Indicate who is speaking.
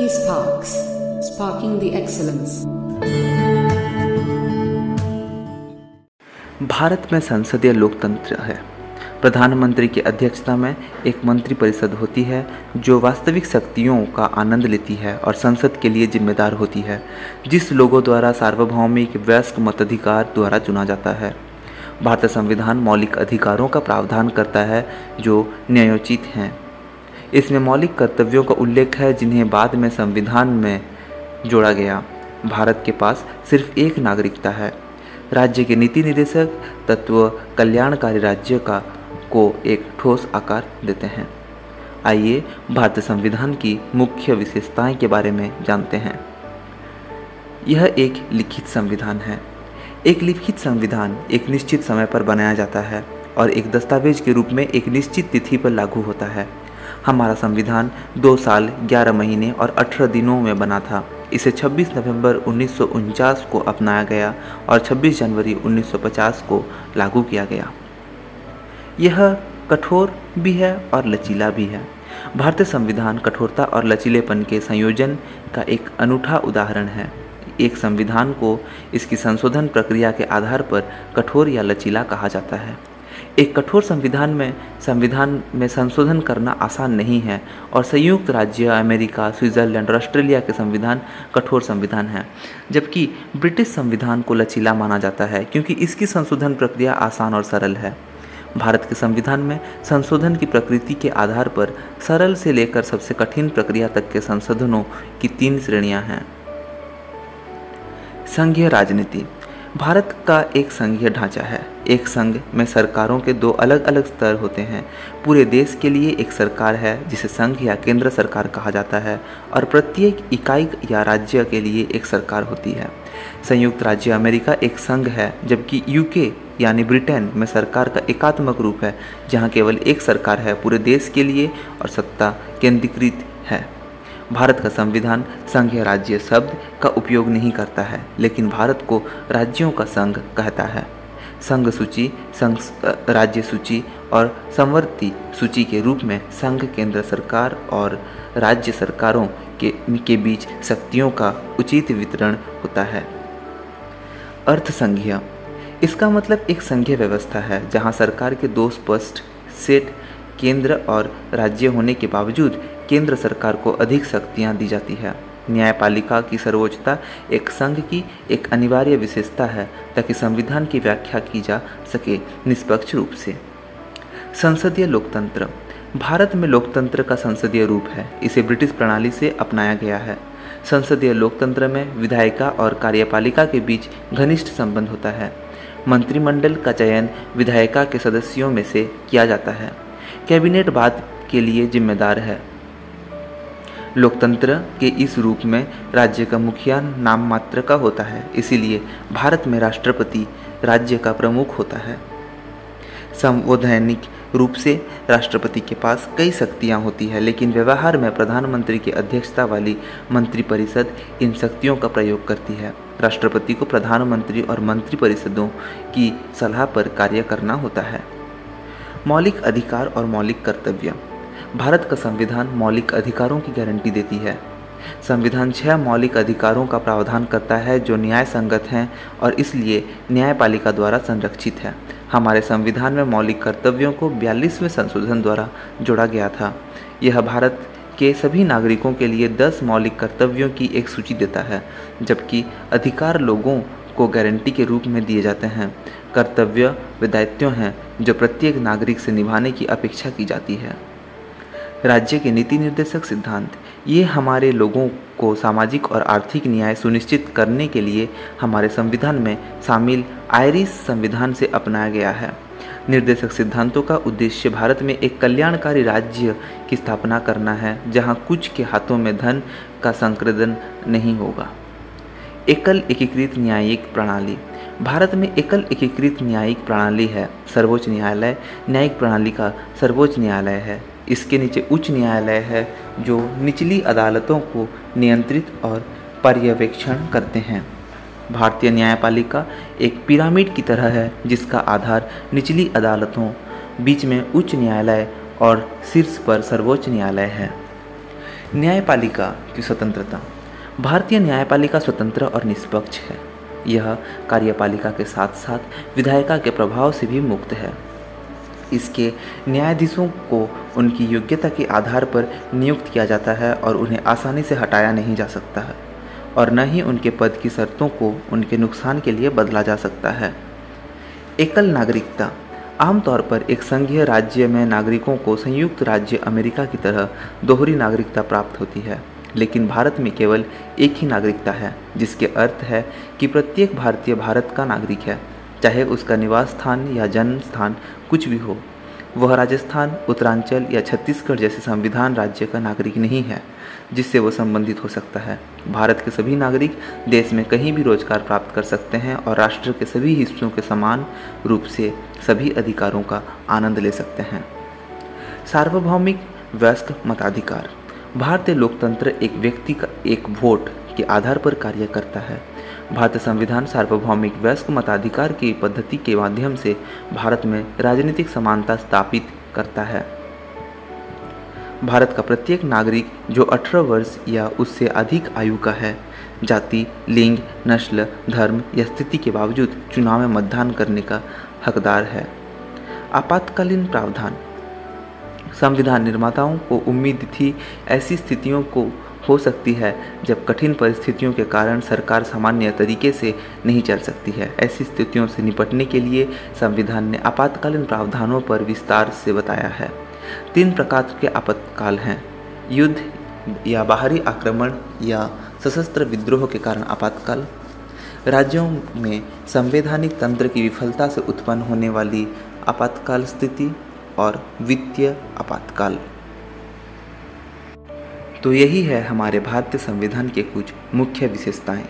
Speaker 1: eSparks, sparking the excellence.
Speaker 2: Bharat में संसदीय लोकतंत्र है। प्रधानमंत्री की अध्यक्षता में एक मंत्रिपरिषद होती है जो वास्तविक शक्तियों का आनंद लेती है और संसद के लिए जिम्मेदार होती है जिस लोगों द्वारा सार्वभौमिक वयस्क मताधिकार द्वारा चुना जाता है। भारतीय संविधान मौलिक अधिकारों का प्रावधान करता है जो न्यायोचित हैं। इसमें मौलिक कर्तव्यों का उल्लेख है, जिन्हें बाद में संविधान में जोड़ा गया। भारत के पास सिर्फ़ एक नागरिकता है। राज्य के नीति निदेशक तत्व कल्याणकारी राज्य का को एक ठोस आकार देते हैं। आइए भारतीय संविधान की मुख्य विशेषताएँ के बारे में जानते हैं। यह एक लिखित संविधान है। एक लिखित संविधान एक निश्चित समय पर बनाया जाता है और एक दस्तावेज़ के रूप में एक निश्चित तिथि पर लागू होता है। हमारा संविधान दो साल, ग्यारह महीने और अठारह दिनों में बना था। इसे 26 नवंबर उन्नीस सौ उनचास को अपनाया गया और 26 जनवरी 1950 को लागू किया गया। यह कठोर भी है और लचीला भी है। भारतीय संविधान कठोरता और लचीलेपन के संयोजन का एक अनूठा उदाहरण है। एक संविधान को इसकी संशोधन प्रक्रिया के आधार पर कठोर या लचीला कहा जाता है। एक कठोर संविधान में संविधान में संशोधन करना आसान नहीं है और संयुक्त राज्य, अमेरिका, स्विट्ज़रलैंड और ऑस्ट्रेलिया के संविधान कठोर संविधान हैं। जबकि ब्रिटिश संविधान को लचीला माना जाता है क्योंकि इसकी संशोधन प्रक्रिया आसान और सरल है। भारत के संविधान में संशोधन की प्रकृति के आधार पर सरल से लेकर सबसे कठिन प्रक्रिया तक के संशोधनों की तीन श्रेणियाँ हैं। संघीय राजनीति। भारत का एक संघीय ढांचा है। एक संघ में सरकारों के दो अलग अलग स्तर होते हैं। पूरे देश के लिए एक सरकार है, जिसे संघ या केंद्र सरकार कहा जाता है, और प्रत्येक इकाई या राज्य के लिए एक सरकार होती है। संयुक्त राज्य अमेरिका एक संघ है, जबकि यूके यानी ब्रिटेन में सरकार का एकात्मक रूप है, जहाँ केवल एक सरकार है पूरे देश के लिए और सत्ता केंद्रीकृत है। भारत का संविधान संघ या राज्य शब्द का उपयोग नहीं करता है, लेकिन भारत को राज्यों का संघ कहता है। संघ सूची, संघ राज्य सूची और संवर्ती सूची के रूप में संघ केंद्र सरकार और राज्य सरकारों के के बीच शक्तियों का उचित वितरण होता है। अर्थ संघीय इसका मतलब एक संघीय व्यवस्था है, जहाँ सरकार के दो स्पष्ट सेट केंद्र और राज्य होने के बावजूद केंद्र सरकार को अधिक शक्तियाँ दी जाती है। न्यायपालिका की सर्वोच्चता एक संघ की एक अनिवार्य विशेषता है, ताकि संविधान की व्याख्या की जा सके निष्पक्ष रूप से। संसदीय लोकतंत्र। भारत में लोकतंत्र का संसदीय रूप है, इसे ब्रिटिश प्रणाली से अपनाया गया है। संसदीय लोकतंत्र में विधायिका और कार्यपालिका के बीच घनिष्ठ संबंध होता है। मंत्रिमंडल का चयन विधायिका के सदस्यों में से किया जाता है। कैबिनेट बाद के लिए जिम्मेदार है। लोकतंत्र के इस रूप में राज्य का मुखिया नाम मात्र का होता है। इसीलिए भारत में राष्ट्रपति राज्य का प्रमुख होता है। संवैधानिक रूप से राष्ट्रपति के पास कई शक्तियाँ होती है, लेकिन व्यवहार में प्रधानमंत्री की अध्यक्षता वाली मंत्रिपरिषद इन शक्तियों का प्रयोग करती है। राष्ट्रपति को प्रधानमंत्री और मंत्रिपरिषदों की सलाह पर कार्य करना होता है। मौलिक अधिकार और मौलिक कर्तव्य। भारत का संविधान मौलिक अधिकारों की गारंटी देती है। संविधान छह मौलिक अधिकारों का प्रावधान करता है जो न्याय संगत हैं और इसलिए न्यायपालिका द्वारा संरक्षित है। हमारे संविधान में मौलिक कर्तव्यों को बयालीसवें संशोधन द्वारा जोड़ा गया था। यह भारत के सभी नागरिकों के लिए दस मौलिक कर्तव्यों की एक सूची देता है, जबकि अधिकार लोगों को गारंटी के रूप में दिए जाते हैं। कर्तव्य व दायित्व हैं, जो प्रत्येक नागरिक से निभाने की अपेक्षा की जाती है। राज्य के नीति निर्देशक सिद्धांत, ये हमारे लोगों को सामाजिक और आर्थिक न्याय सुनिश्चित करने के लिए हमारे संविधान में शामिल आयरिश संविधान से अपनाया गया है। निर्देशक सिद्धांतों का उद्देश्य भारत में एक कल्याणकारी राज्य की स्थापना करना है, जहाँ कुछ के हाथों में धन का संक्रदन नहीं होगा। एकल एकीकृत न्यायिक प्रणाली। भारत में एकल एकीकृत न्यायिक प्रणाली है। सर्वोच्च न्यायालय न्यायिक प्रणाली का सर्वोच्च न्यायालय है। इसके नीचे उच्च न्यायालय है, जो निचली अदालतों को नियंत्रित और पर्यवेक्षण करते हैं। भारतीय न्यायपालिका एक पिरामिड की तरह है, जिसका आधार निचली अदालतों, बीच में उच्च न्यायालय और शीर्ष पर सर्वोच्च न्यायालय है। न्यायपालिका की स्वतंत्रता। भारतीय न्यायपालिका स्वतंत्र और निष्पक्ष है। यह कार्यपालिका के साथ साथ विधायिका के प्रभाव से भी मुक्त है। इसके न्यायाधीशों को उनकी योग्यता के आधार पर नियुक्त किया जाता है और उन्हें आसानी से हटाया नहीं जा सकता है और न ही उनके पद की शर्तों को उनके नुकसान के लिए बदला जा सकता है। एकल नागरिकता आमतौर पर एक संघीय राज्य में नागरिकों को संयुक्त राज्य अमेरिका की तरह दोहरी नागरिकता प्राप्त होती है, लेकिन भारत में केवल एक ही नागरिकता है, जिसके अर्थ है कि प्रत्येक भारतीय भारत का नागरिक है। चाहे उसका निवास स्थान या जन्म स्थान कुछ भी हो, वह राजस्थान, उत्तरांचल या छत्तीसगढ़ जैसे संविधान राज्य का नागरिक नहीं है, जिससे वो संबंधित हो सकता है। भारत के सभी नागरिक देश में कहीं भी रोज़गार प्राप्त कर सकते हैं और राष्ट्र के सभी हिस्सों के समान रूप से सभी अधिकारों का आनंद ले सकते हैं। सार्वभौमिक वयस्क मताधिकार। भारतीय लोकतंत्र एक व्यक्ति का एक वोट के आधार पर कार्य करता है। भारतीय संविधान सार्वभौमिक वयस्क मताधिकार की पद्धति के माध्यम से भारत में राजनीतिक समानता स्थापित करता है। भारत का प्रत्येक नागरिक जो 18 वर्ष या उससे अधिक आयु का है, जाति, लिंग, नस्ल, धर्म या स्थिति के बावजूद चुनाव में मतदान करने का हकदार है। आपातकालीन प्रावधान। संविधान निर्माताओं को उम्मीद थी ऐसी स्थितियों को हो सकती है, जब कठिन परिस्थितियों के कारण सरकार सामान्य तरीके से नहीं चल सकती है। ऐसी स्थितियों से निपटने के लिए संविधान ने आपातकालीन प्रावधानों पर विस्तार से बताया है। तीन प्रकार के आपातकाल हैं। युद्ध या बाहरी आक्रमण या सशस्त्र विद्रोह के कारण आपातकाल। राज्यों में संवैधानिक तंत्र की विफलता से उत्पन्न होने वाली आपातकाल स्थिति और वित्तीय आपातकाल। तो यही है हमारे भारतीय संविधान के कुछ मुख्य विशेषताएँ।